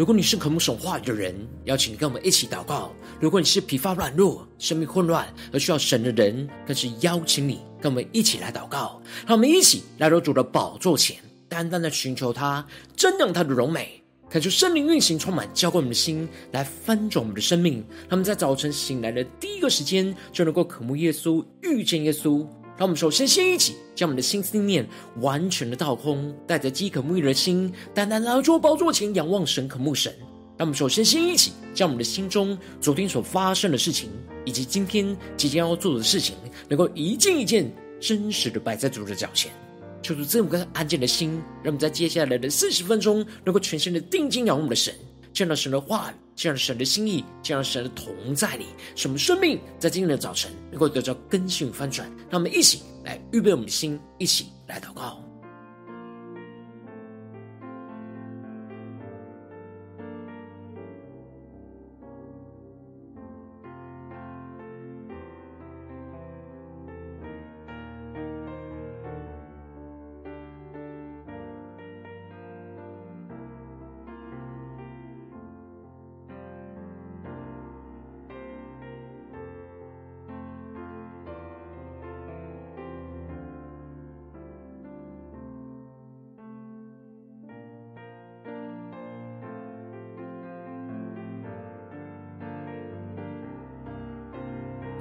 如果你是渴慕神话的人，邀请你跟我们一起祷告；如果你是疲乏软弱、生命混乱而需要神的人，更是邀请你跟我们一起来祷告。让我们一起来到主的宝座前，单单的寻求他，瞻仰他的荣美，感受圣灵运行，充满浇灌我们的心，来翻转我们的生命。让我们在早晨醒来的第一个时间，就能够渴慕耶稣，遇见耶稣。让我们首先先一起将我们的心思念完全的倒空，带着饥渴沐浴的心，单单来到宝座前仰望神、渴慕神。让我们首先先一起将我们的心中昨天所发生的事情，以及今天即将要做的事情，能够一件一件真实的摆在主的脚前，求主这么个安静的心，让我们在接下来的四十分钟，能够全心的定睛仰望我们的神。见到神的话语，这样神的心意，这样神的同在里，使我们生命在今天的早晨能够得到更新翻转。让我们一起来预备我们的心，一起来祷告。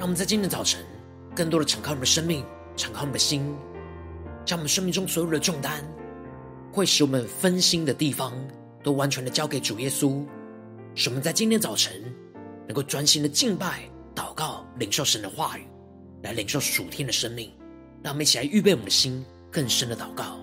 们在今天早晨，更多的敞开我们的生命，敞开我们的心，将我们生命中所有的重担，会使我们分心的地方，都完全的交给主耶稣，使我们在今天早晨能够专心的敬拜、祷告、领受神的话语，来领受属天的生命。让我们一起来预备我们的心，更深的祷告。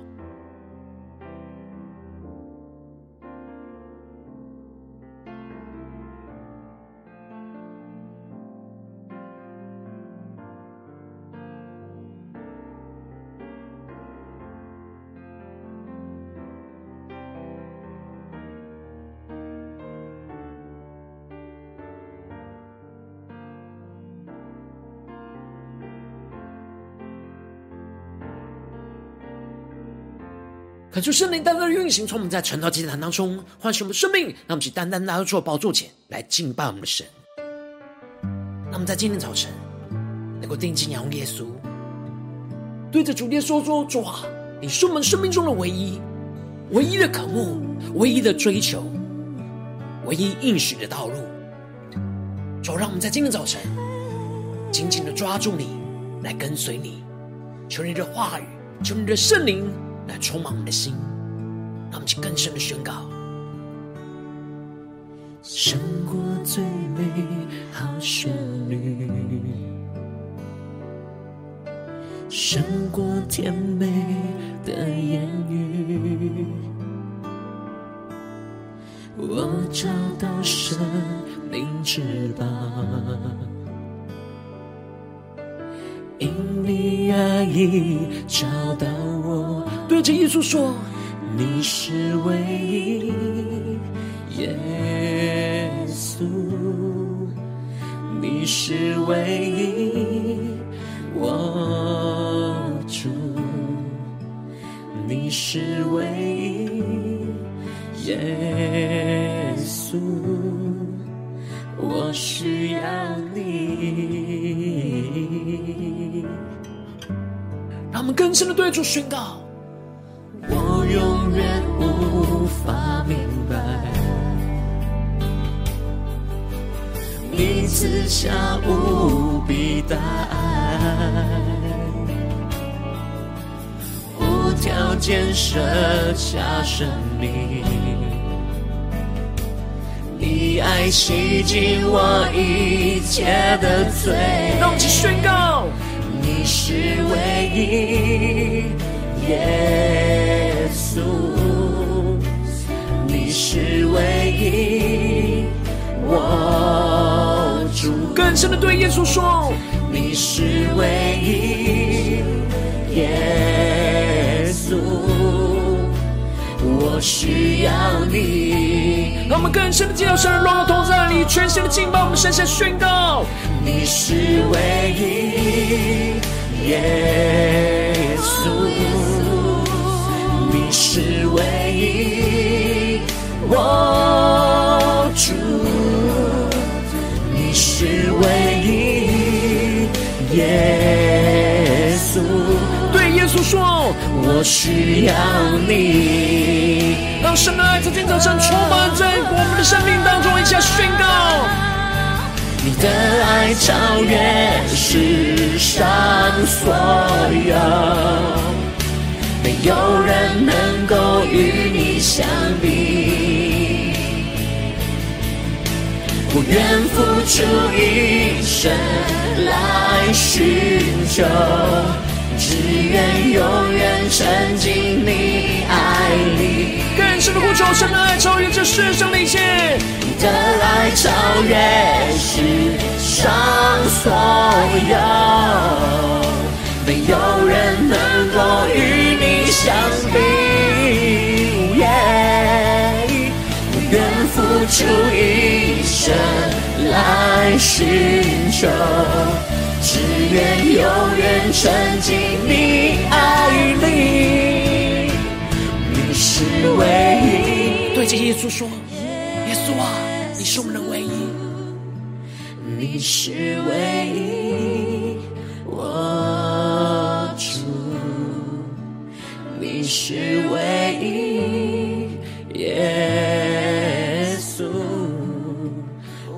恳求圣灵单单的运行，从我们在晨祷祭坛当中唤醒我们生命，让我们去单单来到主的宝座前来敬拜我们的神。让我们在今天早晨能够定睛仰望耶稣，对着主耶稣说：“主啊，你是我们生命中的唯一、唯一的渴慕、唯一的追求、唯一应许的道路。”主，让我们在今天早晨紧紧的抓住你，来跟随你。求你的话语，求你的圣灵。来充满我们的心，让我们去更深的宣告。胜过最美好旋律，胜过甜美的言语。我找到生命之宝。因你爱已找到我，对着耶稣说：“你是唯一，耶稣，你是唯一，我主，你是唯一，耶稣，我需要你。”让我们更深的对主宣告：我永远无法明白，你赐下无比大爱，无条件舍下生命，你爱洗净我一切的罪。让我们宣告。你是唯一，耶稣，你是唯一，我主。更深的对耶稣说，你是唯一，耶稣，我需要你。让我们更深的进入神的荣耀同在里，全新的敬拜，我们深深宣告。你是唯一，耶稣，你是唯一，我主，你是唯一。耶稣对耶稣说：「我需要你，让深爱在天早上充满在我们的生命当中。」一下宣告你的爱。爱超越世上所有，没有人能够与你相比。我愿付出一生来寻求。只愿永远沉浸你爱里，更深的呼求，神的爱超越这世上的一切，你的爱超越世上所有，没有人能够与你相比。我愿付出一生来寻求。只愿永远沉浸你爱里，是唯一。对着耶稣说：“耶稣啊，你是我们的唯一，你是唯一，我主，你是唯一，耶稣，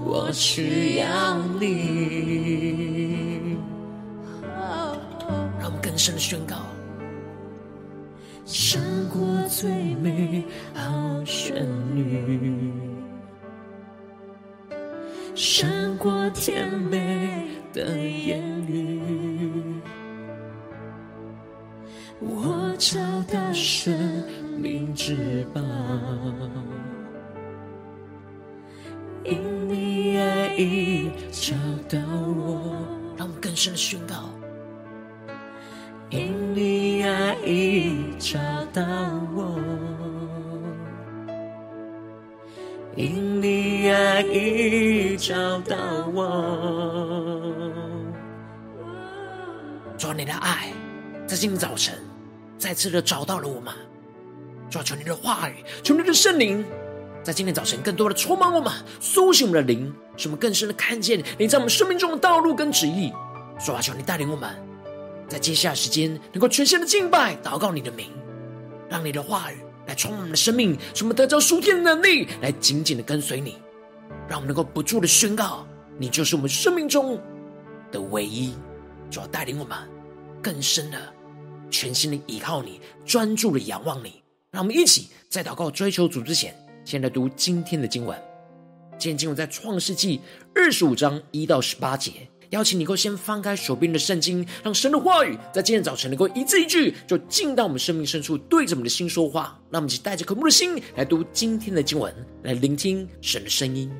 我需要你。”让我更深的宣告，胜过最美好旋律，胜过甜美的言语。我找到生命之宝，因你爱已找到我。让我们更深的宣告。因你爱已找到爱已找到我。主，你的爱在今天早晨再次的找到了我们。主，求你的话语，求你的圣灵，在今天早晨更多的充满我们，苏醒我们的灵，使我们更深的看见你在我们生命中的道路跟旨意。主啊，求你带领我们。在接下来时间，能够全心的敬拜、祷告你的名，让你的话语来充满我们的生命，使我们得着属天的能力，来紧紧的跟随你，让我们能够不住的宣告：你就是我们生命中的唯一。主要带领我们更深的、全心的依靠你，专注的仰望你。让我们一起在祷告、追求主之前，先来读今天的经文。今天经文在创世纪二十五章一到十八节。邀请你，够先翻开手边的圣经，让神的话语在今天早晨能够一字一句，就进到我们生命深处，对着我们的心说话。让我们一起带着渴慕的心来读今天的经文，来聆听神的声音。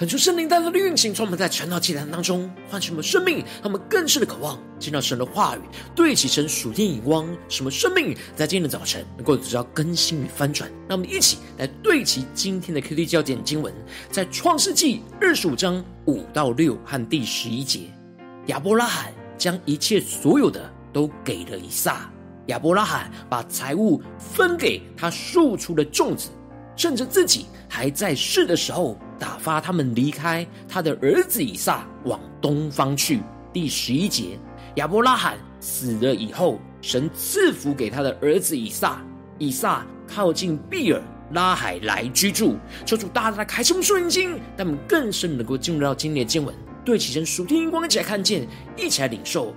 恳求圣灵带来的运行，从我们在晨祷祭坛当中唤醒我们生命，让我们更深的渴望见到神的话语，对齐神属天眼光，什么生命在今天的早晨能够得到更新与翻转。让我们一起来对齐今天的 QD 焦点经文，在创世纪二十五章五到六和第十一节，亚伯拉罕将一切所有的都给了以撒。亚伯拉罕把财物分给他庶出的众子，趁着自己还在世的时候。打发他们离开他的儿子以撒，往东方去。第十一节，亚伯拉罕死了以后，神赐福给他的儿子以撒。以撒靠近毕尔拉海来居住。求主大大的开启我们属灵经，让我们更深能够进入到今天的经文，对齐神属天眼光，一起来看见，一起来领受。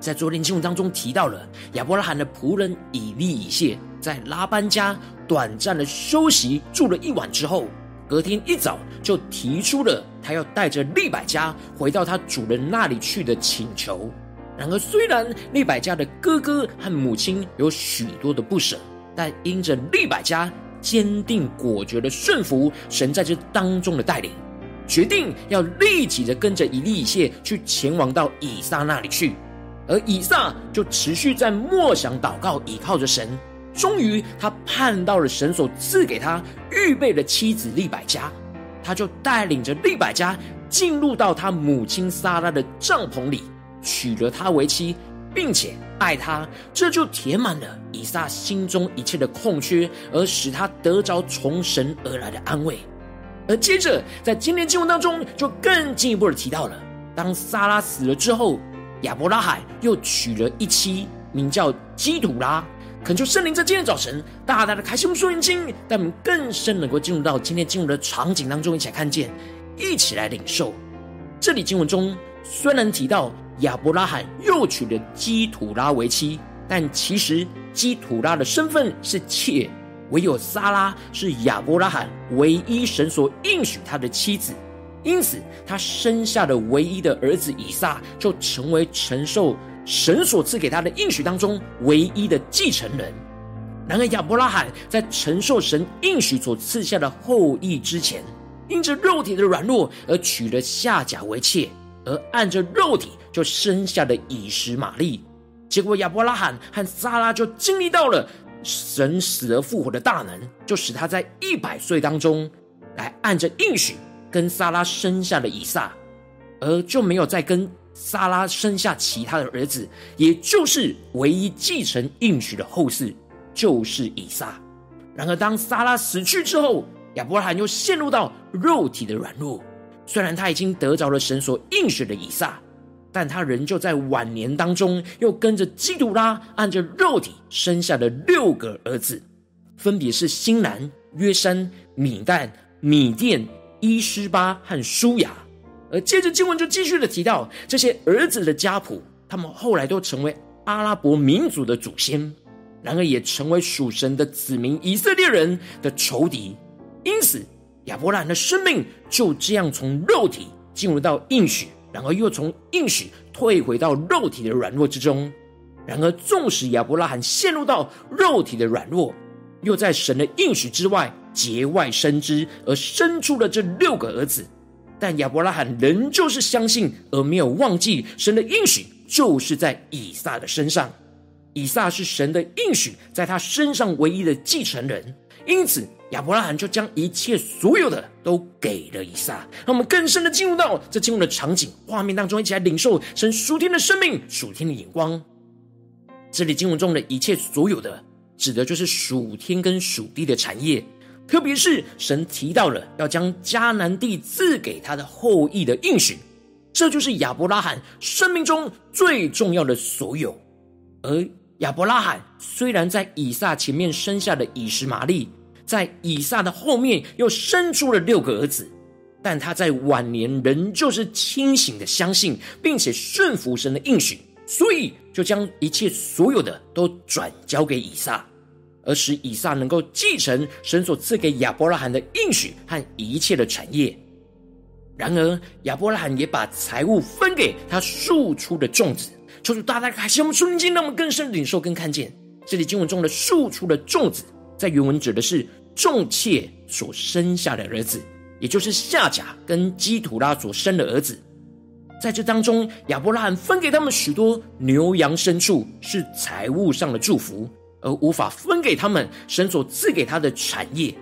在昨天经文当中提到了亚伯拉罕的仆人以利以谢，在拉班家短暂的休息住了一晚之后。隔天一早就提出了他要带着利百加回到他主人那里去的请求。然而，虽然利百加的哥哥和母亲有许多的不舍，但因着利百加坚定果决的顺服神在这当中的带领，决定要立即的跟着以利以谢去前往到以撒那里去。而以撒就持续在默想祷告，倚靠着神。终于，他盼到了神所赐给他预备的妻子利百加，他就带领着利百加进入到他母亲撒拉的帐篷里，娶了她为妻，并且爱她，这就填满了以撒心中一切的空缺，而使他得着从神而来的安慰。而接着，在今天经文当中，就更进一步的提到了，当撒拉死了之后，亚伯拉罕又娶了一妻，名叫基土拉。恳求圣灵在今天早晨大大的开启我们属灵经，让我们更深能够进入到今天经文的场景当中，一起来看见，一起来领受。这里经文中虽然提到亚伯拉罕又娶了基土拉为妻，但其实基土拉的身份是妾，唯有撒拉是亚伯拉罕唯一神所应许他的妻子，因此他生下的唯一的儿子以撒就成为承受。神所赐给他的应许当中唯一的继承人。然而亚伯拉罕在承受神应许所赐下的后裔之前，因着肉体的软弱而娶了夏甲为妾，而按着肉体就生下了以实玛利。结果亚伯拉罕和撒拉就经历到了神死而复活的大能，就使他在一百岁当中来按着应许跟撒拉生下了以撒，而就没有再跟。撒拉生下其他的儿子，也就是唯一继承应许的后嗣，就是以撒。然而，当撒拉死去之后，亚伯拉罕又陷入到肉体的软弱。虽然他已经得着了神所应许的以撒，但他仍旧在晚年当中又跟着基土拉按着肉体生下了六个儿子，分别是新兰、约山、米旦、米甸、伊施巴和舒雅。而接着经文就继续的提到这些儿子的家谱，他们后来都成为阿拉伯民族的祖先，然而也成为属神的子民以色列人的仇敌。因此，亚伯拉罕的生命就这样从肉体进入到应许，然后又从应许退回到肉体的软弱之中。然而，纵使亚伯拉罕陷入到肉体的软弱，又在神的应许之外节外生枝，而生出了这六个儿子。但亚伯拉罕仍旧是相信，而没有忘记神的应许，就是在以撒的身上。以撒是神的应许在他身上唯一的继承人，因此亚伯拉罕就将一切所有的都给了以撒。让我们更深的进入到这进入的场景画面当中，一起来领受神属天的生命、属天的眼光。这里经文中的一切所有的，指的就是属天跟属地的产业。特别是神提到了要将迦南地赐给他的后裔的应许，这就是亚伯拉罕生命中最重要的所有。而亚伯拉罕虽然在以撒前面生下了以实玛利，在以撒的后面又生出了六个儿子，但他在晚年仍旧是清醒的相信，并且顺服神的应许，所以就将一切所有的都转交给以撒。而使以撒能够继承神所赐给亚伯拉罕的应许和一切的产业。然而，亚伯拉罕也把财物分给他庶出的众子。求主大大开启我们属灵经，让我们更深领受、更看见这里经文中的庶出的众子，在原文指的是众妾所生下的儿子，也就是夏甲跟基土拉所生的儿子。在这当中，亚伯拉罕分给他们许多牛羊牲畜，是财物上的祝福，而无法分给他们神所赐给他的产业，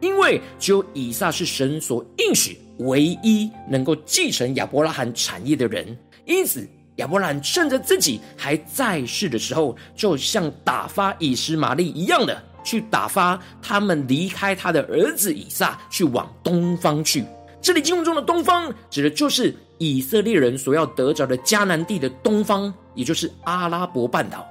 因为只有以撒是神所应许唯一能够继承亚伯拉罕产业的人。因此，亚伯拉罕趁着自己还在世的时候，就像打发以实玛利一样的去打发他们离开他的儿子以撒，去往东方去。这里经文中的东方，指的就是。以色列人所要得着的迦南地的东方，也就是阿拉伯半岛。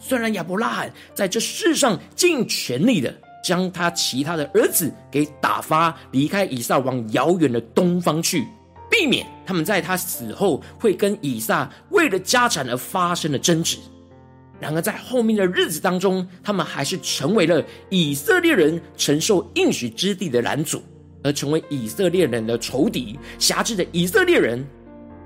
虽然亚伯拉罕在这世上尽全力的将他其他的儿子给打发离开以撒，往遥远的东方去，避免他们在他死后会跟以撒为了家产而发生的争执。然而在后面的日子当中，他们还是成为了以色列人承受应许之地的拦阻。而成为以色列人的仇敌，辖制的以色列人，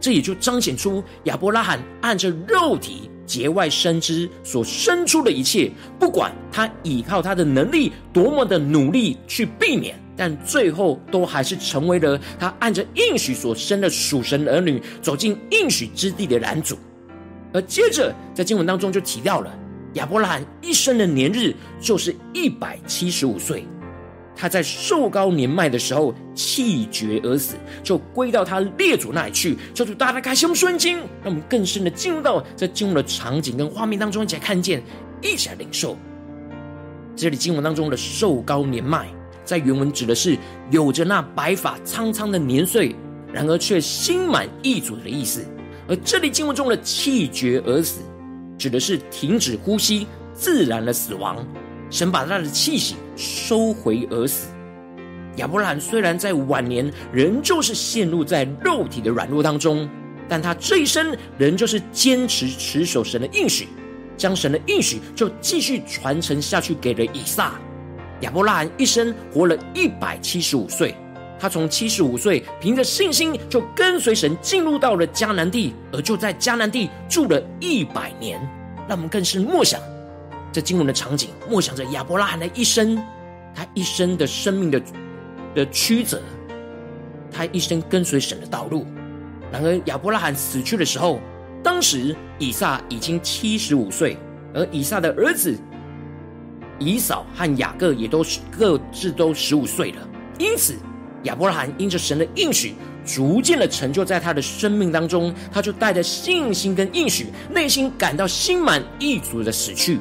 这也就彰显出亚伯拉罕按着肉体节外生枝所生出的一切，不管他依靠他的能力多么的努力去避免，但最后都还是成为了他按着应许所生的属神儿女走进应许之地的男主。而接着在经文当中就提到了亚伯拉罕一生的年日就是一百七十五岁。他在寿高年迈的时候气绝而死，就归到他列祖那里去。求主大大开胸顺经，让我们更深的进入到这经文的场景跟画面当中，一起来看见，一起来领受。这里经文当中的寿高年迈，在原文指的是有着那白发苍苍的年岁，然而却心满意足的意思。而这里经文中的气绝而死，指的是停止呼吸，自然的死亡。神把他的气息收回而死。亚伯拉罕虽然在晚年仍旧是陷入在肉体的软弱当中，但他这一生仍旧是坚持持守神的应许，将神的应许就继续传承下去给了以撒。亚伯拉罕一生活了一百七十五岁，他从七十五岁凭着信心就跟随神进入到了迦南地，而就在迦南地住了一百年。让我们更是默想。这经文的场景，默想着亚伯拉罕的一生，他一生的生命的的曲折，他一生跟随神的道路。然而亚伯拉罕死去的时候，当时以撒已经七十五岁，而以撒的儿子以扫和雅各也都各自都十五岁了。因此，亚伯拉罕因着神的应许，逐渐的成就在他的生命当中，他就带着信心跟应许，内心感到心满意足的死去。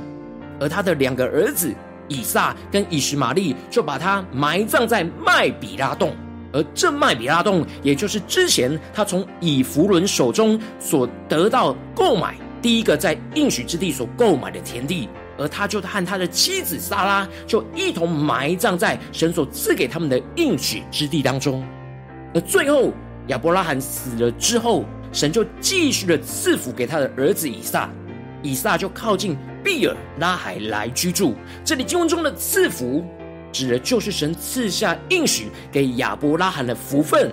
而他的两个儿子以撒跟以实玛利就把他埋葬在麦比拉洞，而这麦比拉洞，也就是之前他从以弗伦手中所得到购买第一个在应许之地所购买的田地，而他就和他的妻子撒拉就一同埋葬在神所赐给他们的应许之地当中。而最后亚伯拉罕死了之后，神就继续的赐福给他的儿子以撒，以撒就靠近。毕尔拉海来居住。这里经文中的赐福，指的就是神赐下应许给亚伯拉罕的福分，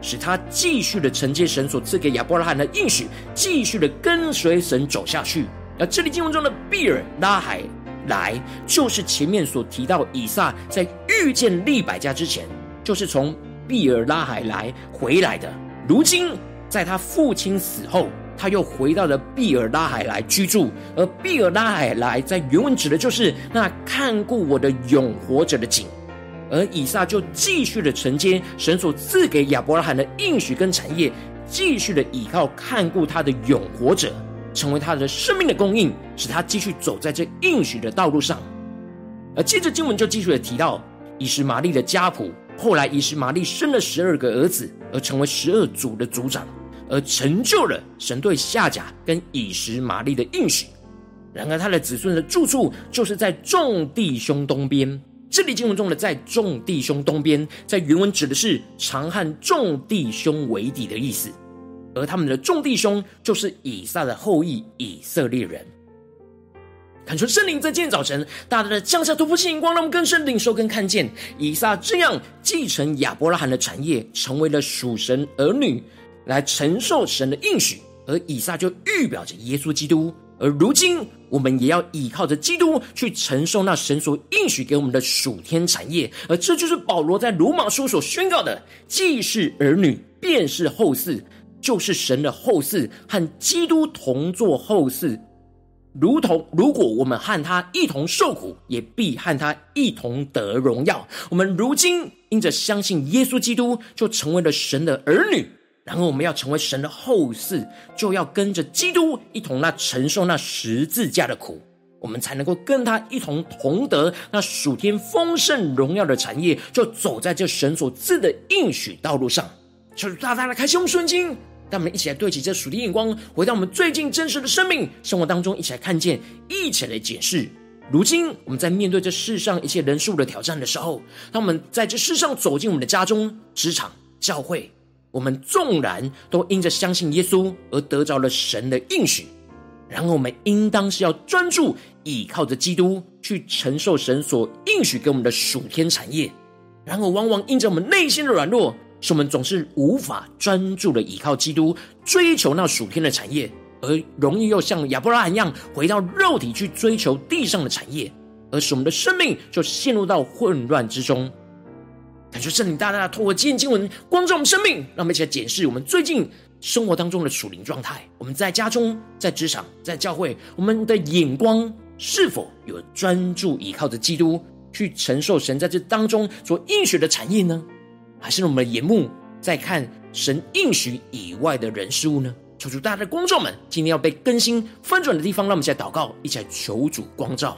使他继续的承接神所赐给亚伯拉罕的应许，继续的跟随神走下去。而这里经文中的毕尔拉海来，就是前面所提到以撒在遇见利百加之前，就是从毕尔拉海来回来的。如今在他父亲死后。他又回到了毕尔拉海来居住，而毕尔拉海来在原文指的就是那看顾我的永活者的景，而以撒就继续的承接神所赐给亚伯拉罕的应许跟产业，继续的依靠看顾他的永活者，成为他的生命的供应，使他继续走在这应许的道路上。而接着经文就继续的提到以实玛利的家谱，后来以实玛利生了十二个儿子，而成为十二族的族长。而成就了神对夏甲跟以实玛利的应许。然而，他的子孙的住处就是在众弟兄东边。这里经文中的“在众弟兄东边”在原文指的是常和众弟兄为敌的意思。而他们的众弟兄就是以撒的后裔以色列人。恳求圣灵在今天早晨大大的降下突破性眼光，让我们更深领受跟看见以撒这样继承亚伯拉罕的产业，成为了属神儿女。来承受神的应许，而以撒就预表着耶稣基督。而如今我们也要依靠着基督去承受那神所应许给我们的属天产业。而这就是保罗在罗马书所宣告的：既是儿女，便是后嗣，就是神的后嗣，和基督同作后嗣。如同如果我们和他一同受苦，也必和他一同得荣耀。我们如今因着相信耶稣基督，就成为了神的儿女。然后我们要成为神的后嗣，就要跟着基督一同那承受那十字架的苦，我们才能够跟他一同同得那属天丰盛荣耀的产业，就走在这神所赐的应许道路上。求主大大的开启我们顺经，让我们一起来对齐这属天眼光，回到我们最近真实的生命生活当中，一起来看见，一起来解释。如今我们在面对这世上一切人数的挑战的时候，当我们在这世上走进我们的家中、职场、教会。我们纵然都因着相信耶稣而得着了神的应许，然后我们应当是要专注倚靠着基督去承受神所应许给我们的属天产业。然后往往因着我们内心的软弱，使我们总是无法专注的倚靠基督，追求那属天的产业，而容易又像亚伯拉罕一样回到肉体去追求地上的产业，而使我们的生命就陷入到混乱之中。感谢圣灵大大的透过今天经文光照我们生命，让我们一起来检视我们最近生活当中的属灵状态。我们在家中、在职场、在教会，我们的眼光是否有专注依靠着基督去承受神在这当中所应许的产业呢？还是我们的眼目在看神应许以外的人事物呢？求主大家的光照们，今天要被更新翻转的地方，让我们一起来祷告，一起来求主光照。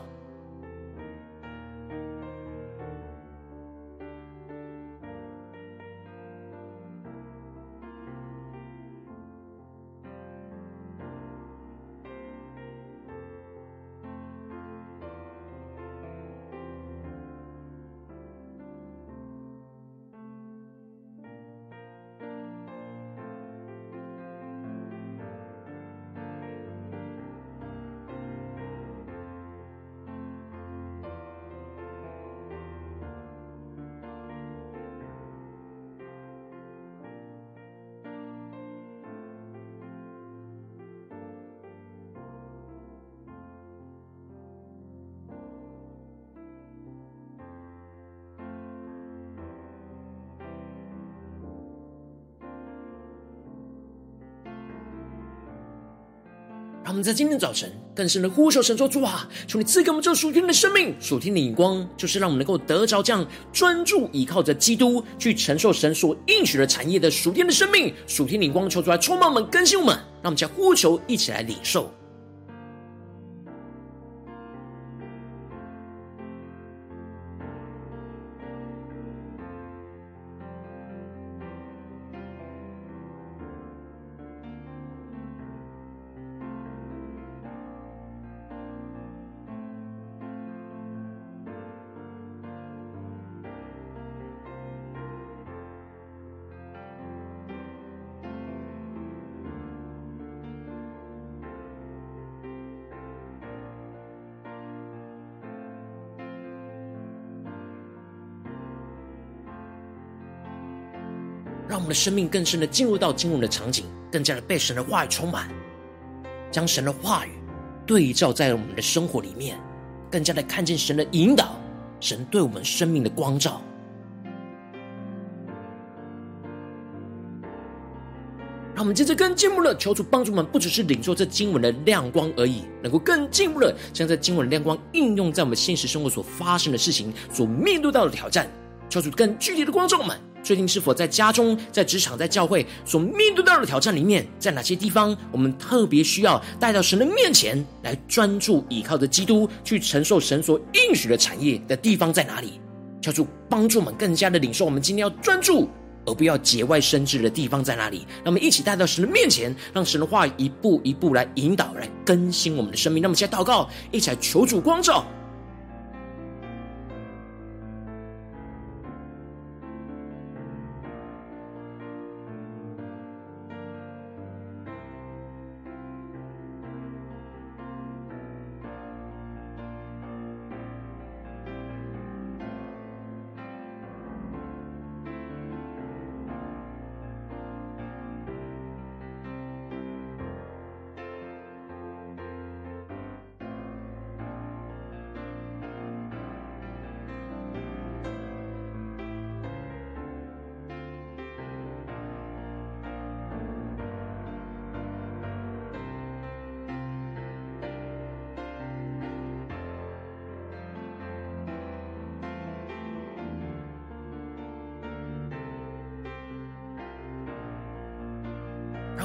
我们在今天早晨更深的呼求神说：“主啊，求你赐给我们这属天的生命，属天的眼光，就是让我们能够得着这样专注依靠着基督去承受神所应许的产业的属天的生命，属天的眼光，求主来充满我们，更新我们，让我们将呼求一起来领受。”让我们的生命更深的进入到经文的场景，更加的被神的话语充满，将神的话语对照在我们的生活里面，更加的看见神的引导，神对我们生命的光照。让我们接着更进步的求主帮助我们，不只是领受这经文的亮光而已，能够更进一步的将这经文的亮光应用在我们现实生活所发生的事情，所面对到的挑战，求主更具体的光照我们。最近是否在家中、在职场、在教会所面对到的挑战里面，在哪些地方我们特别需要带到神的面前来专注依靠着基督去承受神所应许的产业的地方在哪里？求主帮助我们更加的领受，我们今天要专注而不要节外生枝的地方在哪里？让我们一起带到神的面前，让神的话一步一步来引导、来更新我们的生命。那么，现在祷告，一起来求主光照。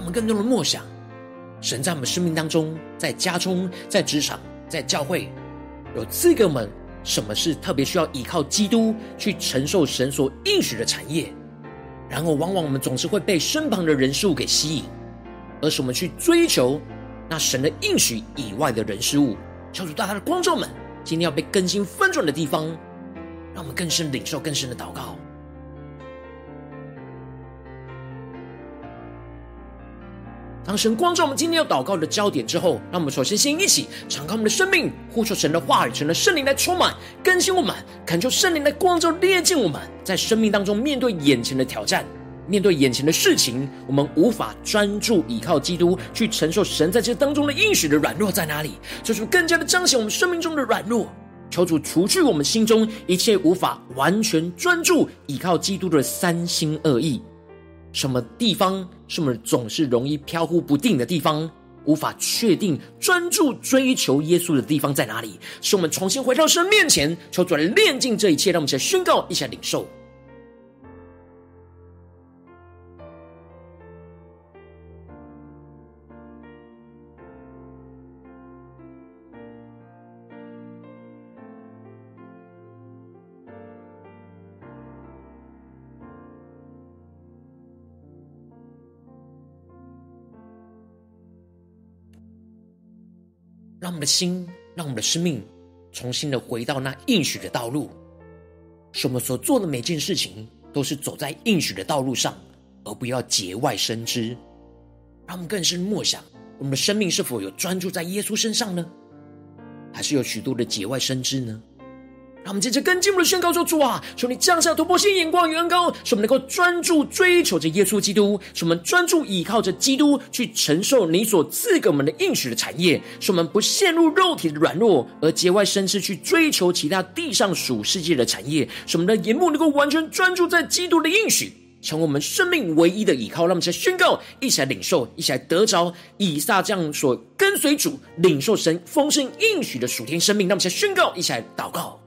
我们更多的默想，神在我们生命当中，在家中、在职场、在教会，有赐给我们什么是特别需要依靠基督去承受神所应许的产业。然后，往往我们总是会被身旁的人事物给吸引，而是我们去追求那神的应许以外的人事物。求主大大的光照们，今天要被更新翻转的地方，让我们更深领受更深的祷告。当神光照我们今天要祷告的焦点之后，让我们首先先一起敞开我们的生命，呼求神的话语，神的圣灵来充满更新我们，恳求圣灵来光照炼净我们，在生命当中面对眼前的挑战，面对眼前的事情，我们无法专注依靠基督去承受神在这当中的应许的软弱在哪里？就是更加的彰显我们生命中的软弱，求主除去我们心中一切无法完全专注依靠基督的三心二意。什么地方是我们总是容易飘忽不定的地方？无法确定专注追求耶稣的地方在哪里？是我们重新回到神面前，求主来炼净这一切，让我们一起来宣告，一起来领受。我们的心，让我们的生命，重新的回到那应许的道路。使我们所做的每件事情，都是走在应许的道路上，而不要节外生枝。让我们更深默想，我们的生命是否有专注在耶稣身上呢？还是有许多的节外生枝呢？让我们接着跟进一步的宣告说：“主啊，求你降下突破性眼光与恩膏，使我们能够专注追求着耶稣基督，使我们专注依靠着基督去承受你所赐给我们的应许的产业，使我们不陷入肉体的软弱而节外生枝去追求其他地上属世界的产业，使我们的眼目能够完全专注在基督的应许，成为我们生命唯一的依靠。让我们再宣告，一起来领受，一起来得着以撒这样所跟随主、领受神丰盛应许的属天生命。让我们再宣告，一起来祷告。”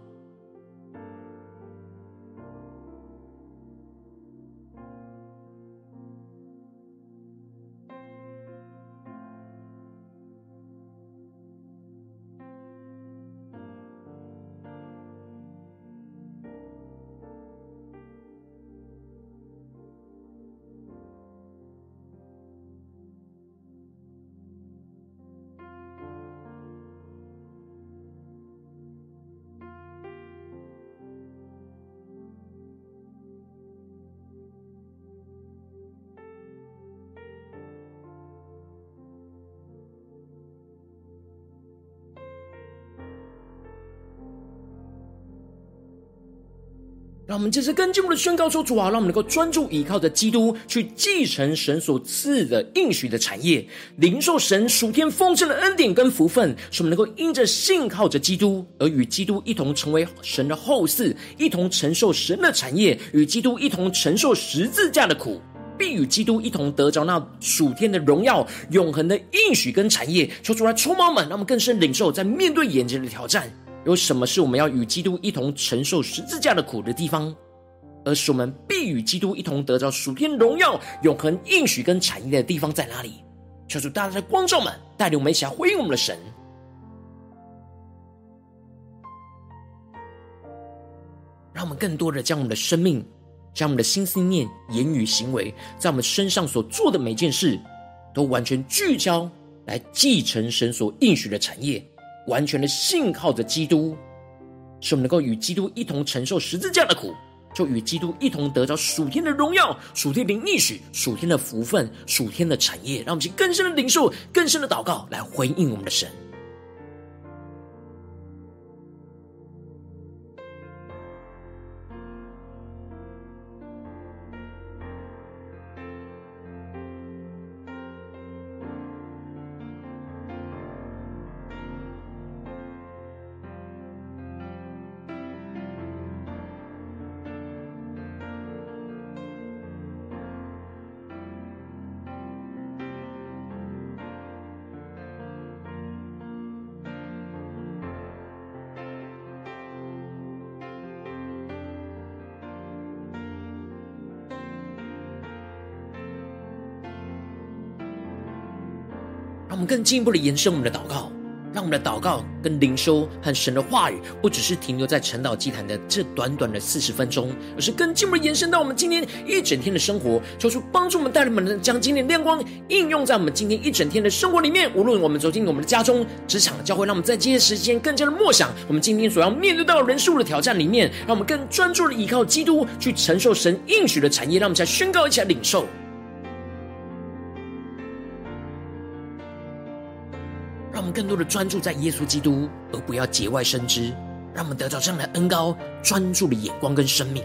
让我们这次更进一步的宣告说：“主啊，让我们能够专注依靠着基督，去继承神所赐的应许的产业，领受神属天丰盛的恩典跟福分，使我们能够因着信靠着基督，而与基督一同成为神的后嗣，一同承受神的产业，与基督一同承受十字架的苦，并与基督一同得着那属天的荣耀、永恒的应许跟产业。求主来充满我们，让我们更深领受，在面对眼前的挑战。”有什么是我们要与基督一同承受十字架的苦的地方，而是我们必与基督一同得到属天荣耀、永恒应许跟产业的地方在哪里？求主大大的光照们，带领我们一起来回应我们的神，让我们更多的将我们的生命、将我们的心思念、言语行为，在我们身上所做的每件事，都完全聚焦来继承神所应许的产业。完全的信靠着基督，使我们能够与基督一同承受十字架的苦，就与基督一同得着属天的荣耀、属天的应许、属天的福分、属天的产业。让我们去更深的领受、更深的祷告，来回应我们的神。更进一步的延伸我们的祷告。让我们的祷告跟灵修和神的话语，不只是停留在晨祷祭坛的这短短的四十分钟，而是更进一步延伸到我们今天一整天的生活。求主帮助我们，带领我们将今天的亮光应用在我们今天一整天的生活里面。无论我们走进我们的家中、职场、教会，让我们在这些时间更加的默想我们今天所要面对到人数的挑战里面，让我们更专注的依靠基督去承受神应许的产业。让我们再宣告一起来领受。更多的专注在耶稣基督，而不要节外生枝。让我们得到这样的恩膏，专注的眼光跟生命。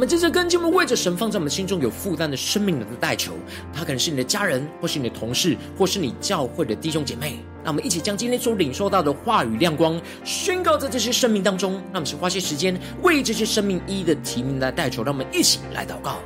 我们在这跟进，我们为着神放在我们心中有负担的生命的代求，他可能是你的家人，或是你的同事，或是你教会的弟兄姐妹。那我们一起将今天所领受到的话语亮光宣告在这些生命当中。那我们先花些时间为这些生命一一的提名来代求。让我们一起来祷告。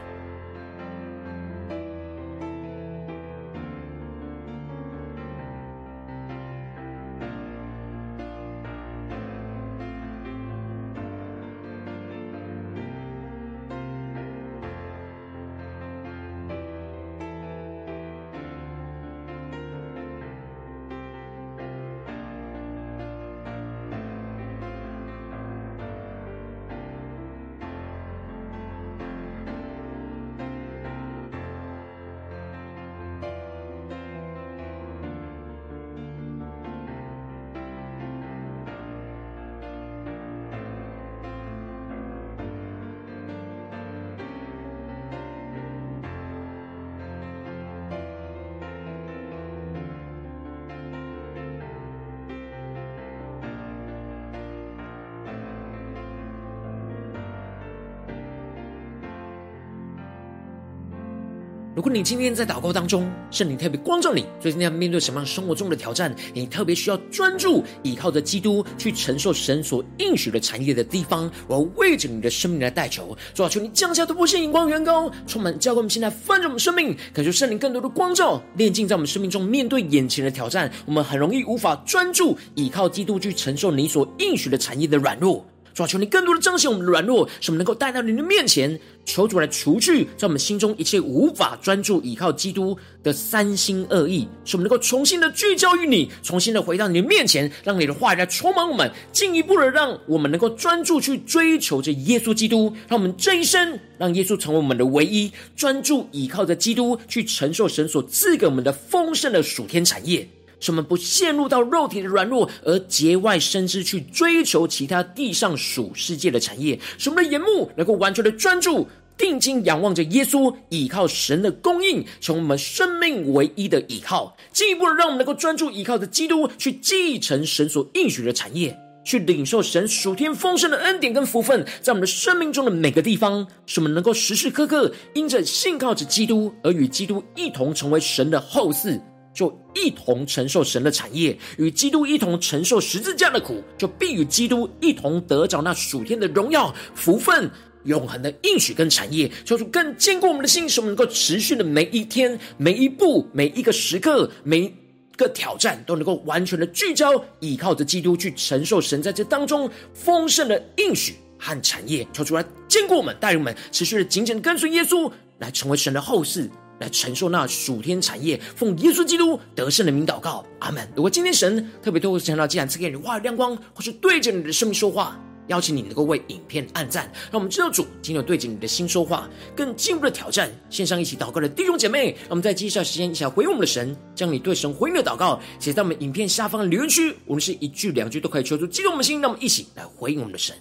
如果你今天在祷告当中，圣灵特别光照你，最近要面对什么样生活中的挑战？你特别需要专注依靠着基督去承受神所应许的产业的地方，我要为着你的生命来代求，主啊，求你降下突破性眼光，远高，充满教会我们现在翻转我们生命，感受圣灵更多的光照，炼净在我们生命中面对眼前的挑战，我们很容易无法专注依靠基督去承受你所应许的产业的软弱。主啊，求你更多的彰显我们的软弱，使我们能够带到你的面前。求主来除去在我们心中一切无法专注依靠基督的三心二意，使我们能够重新的聚焦于你，重新的回到你的面前，让你的话语来充满我们，进一步的让我们能够专注去追求着耶稣基督，让我们这一生让耶稣成为我们的唯一，专注依靠着基督去承受神所赐给我们的丰盛的属天产业。使我们不陷入到肉体的软弱，而节外生枝去追求其他地上属世界的产业。使我们的眼目能够完全的专注、定睛仰望着耶稣，倚靠神的供应，成为我们生命唯一的依靠。进一步的，让我们能够专注依靠着基督，去继承神所应许的产业，去领受神属天丰盛的恩典跟福分，在我们的生命中的每个地方，使我们能够时时刻刻因着信靠着基督，而与基督一同成为神的后嗣。就一同承受神的产业，与基督一同承受十字架的苦，就必与基督一同得着那属天的荣耀、福分、永恒的应许跟产业。求主更坚固我们的心，使我们能够持续的每一天、每一步、每一个时刻、每一个挑战，都能够完全的聚焦，依靠着基督去承受神在这当中丰盛的应许和产业。求主来坚固我们，带领我们持续的紧紧跟随耶稣，来成为神的后嗣。来承受那属天产业，奉耶稣基督得胜的名祷告，阿门。如果今天神特别透过晨祷祭坛赐给你话语亮光，或是对着你的生命说话，邀请你能够为影片按赞，让我们知道主今天对着你的心说话，更进一步的挑战。线上一起祷告的弟兄姐妹，让我们在接下来时间一起来回应我们的神，将你对神回应的祷告写在我们影片下方的留言区，无论是一句两句都可以求出激动我们的心，让我们一起来回应我们的神。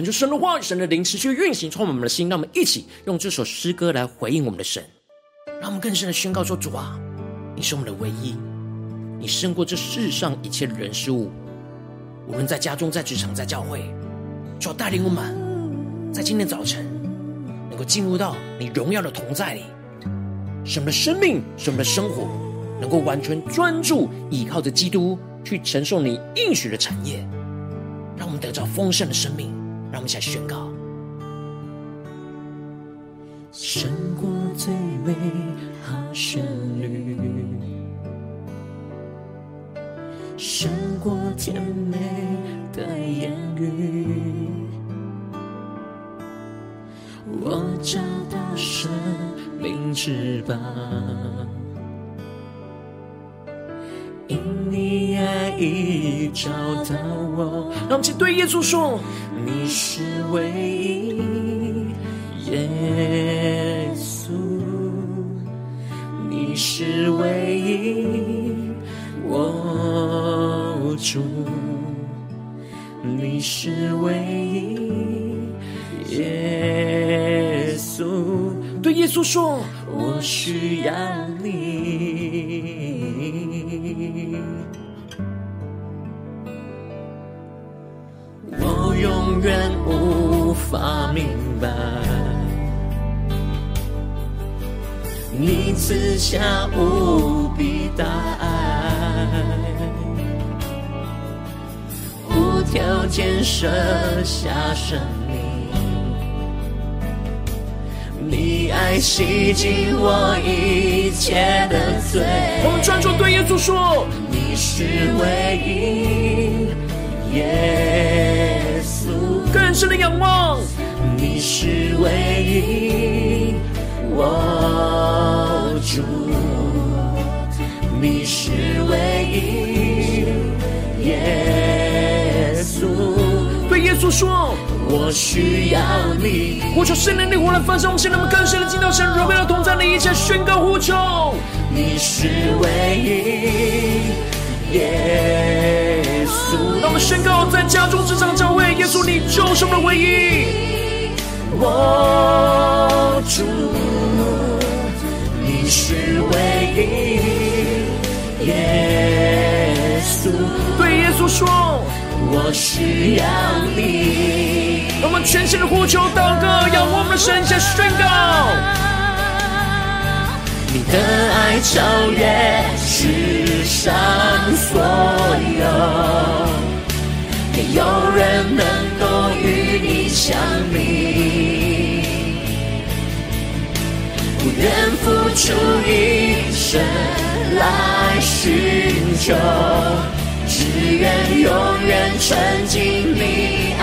恳求神的话语、神的灵持续运行，充满我们的心。让我们一起用这首诗歌来回应我们的神，让我们更深的宣告说：主啊，你是我们的唯一，你胜过这世上一切的人事物。无论在家中、在职场、在教会，主要带领我们，在今天早晨能够进入到你荣耀的同在里，使我们的生命、使我们的生活能够完全专注依靠着基督，去承受你应许的产业，让我们得着丰盛的生命。让我们一起来宣告：胜过最美好旋律，胜过甜美的言语，我找到生命之榜。已找到我，让我们一起对耶稣说：你是唯一，耶稣，你是唯一，我主，你是唯一，耶稣。对耶稣说：我需要你。永远无法明白，你赐下无比大爱，无条件舍下生命，你爱洗净我一切的罪。我们专注对耶稣说：你是唯一，耶稣。更深的仰望，你是唯一，我主。你是唯一，耶稣。对耶稣说：我需要你。呼求圣灵的活来焚烧我们，现在我们更深的进到神荣耀同在的一切宣告呼求。你是唯一，耶稣。让我们宣告，在家中、职场、教会，耶稣你就是我们的唯一。我主，你是唯一，耶稣。对耶稣说，我需要你。让我们全心的呼求、祷告，仰望我们的神，下宣告。你的爱超越世上所有，没有人能够与你相比。不愿付出一生来寻求，只愿永远沉浸你爱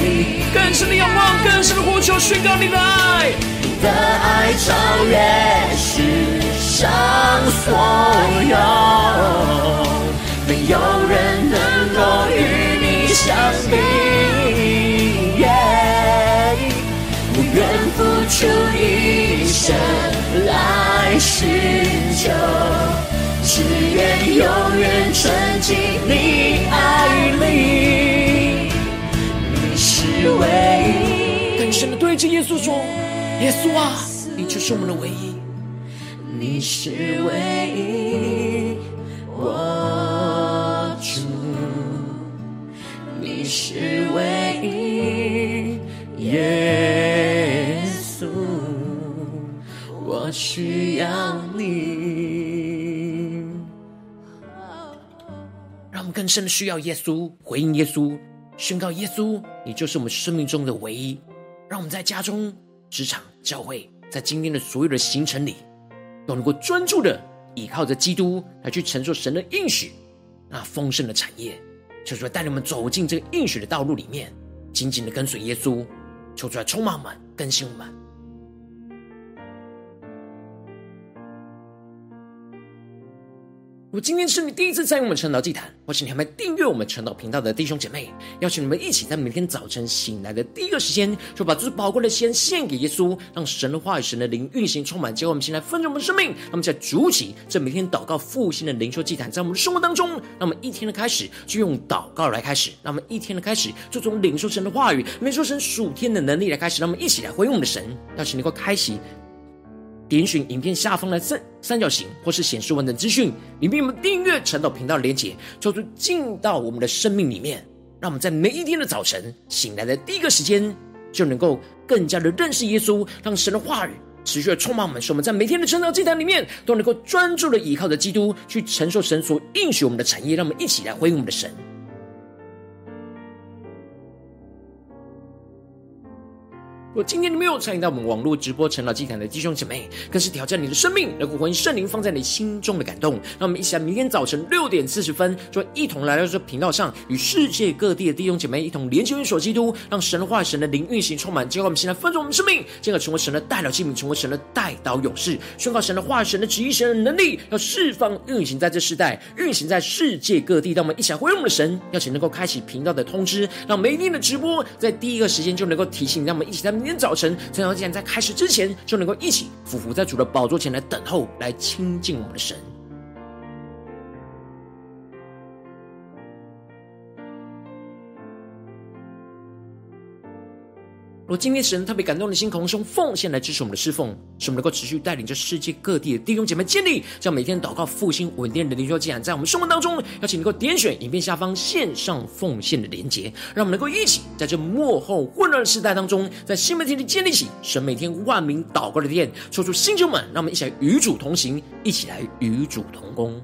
里。更深的仰望，更深的呼求，宣告你的爱。你的爱超越世上所有，没有人能够与你。不愿付出一生来寻求，只愿永远沉浸你爱里。你是唯一。更深的对着耶稣说。耶稣啊，你就是我们的唯一，你是唯一，是唯一，耶稣，我需要你。让我们更深的需要耶稣，回应耶稣，宣告耶稣，你就是我们生命中的唯一。让我们在家中。职场、教会，在今天的所有的行程里，都能够专注的依靠着基督来去承受神的应许，那丰盛的产业，求主来带你们走进这个应许的道路里面，紧紧的跟随耶稣，求主来充满我们，更新我们。如果今天是你第一次参与我们晨祷祭坛，或是你还没订阅我们晨祷频道的弟兄姐妹，邀请你们一起在每天早晨醒来的第一个时间，就把最宝贵的先献给耶稣，让神的话语、神的灵运行充满，结果我们先来分盛我们的生命。那么在主起这每天祷告复兴的灵修祭坛，在我们的生活当中，那么一天的开始就用祷告来开始，那么一天的开始就从领受神的话语、领受神属天的能力来开始，那么一起来回应我们的神，邀请你能够开启。点选影片下方的三三角形，或是显示完整资讯，里面有我们订阅晨祷频道的连结，叫做进到我们的生命里面，让我们在每一天的早晨醒来的第一个时间，就能够更加的认识耶稣，让神的话语持续的充满我们，使我们在每天的晨祷祭坛里面都能够专注的依靠着基督，去承受神所应许我们的产业，让我们一起来回应我们的神。如果今天你没有参与到我们网络直播晨祷祭坛的弟兄姐妹，更是挑战你的生命，能够回应圣灵放在你心中的感动。让我们一起来，明天早晨六点四十分，就一同来到这频道上，与世界各地的弟兄姐妹一同连接、运所基督，让神的话、神的灵运行充满。结果我们现在分盛我们生命，进而成为神的代表器皿，成为神的代祷勇士，宣告神的话、神的旨意、神的能力，要释放运行在这世代，运行在世界各地。让我们一起来回应我们的神，邀请能够开启频道的通知，让每一天的直播在第一个时间就能够提醒，让我们一起在。明天早晨，晨祷祭坛在开始之前，就能够一起俯伏在主的宝座前来等候，来亲近我们的神。若今天神特别感动的心，空中奉献来支持我们的侍奉，使我们能够持续带领着世界各地的弟兄姐妹建立，将每天祷告复兴稳定的灵修祭坛，在我们生活当中，邀请能够点选影片下方线上奉献的连结，让我们能够一起在这幕后混乱的时代当中，在新媒体里建立起神每天万名祷告的殿，抽出新球们，让我们一起来与主同行，一起来与主同工。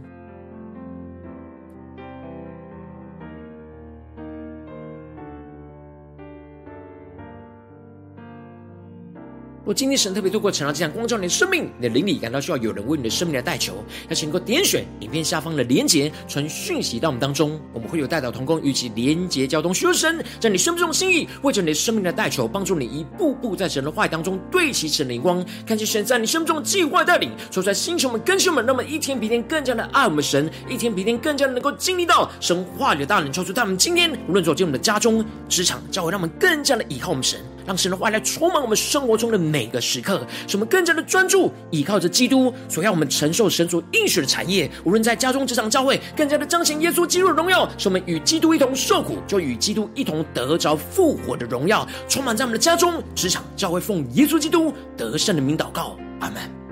我今天神特别透过晨祷祭坛光照你的生命，你的灵里感到需要有人为你的生命来代求，邀请能够点选影片下方的连结，传讯息到我们当中，我们会有代祷同工与其连结交通，寻求神在你生命中的心意，为着你的生命的代求，帮助你一步步在神的话语当中对齐神的灵光，看见神在你生命中的计划带领，说出来星球们、更新们，那么一天比一天更加的爱我们神，一天比一天更加的能够经历到神话语的大能，超出他们今天无论走进我们的家中、职场、教会，让我们更加的依靠我们神。让神的话来充满我们生活中的每个时刻，使我们更加的专注，依靠着基督，所要我们承受神所应许的产业。无论在家中、职场、教会，更加的彰显耶稣基督的荣耀，使我们与基督一同受苦，就与基督一同得着复活的荣耀，充满在我们的家中、职场、教会，奉耶稣基督得胜的名祷告，阿门。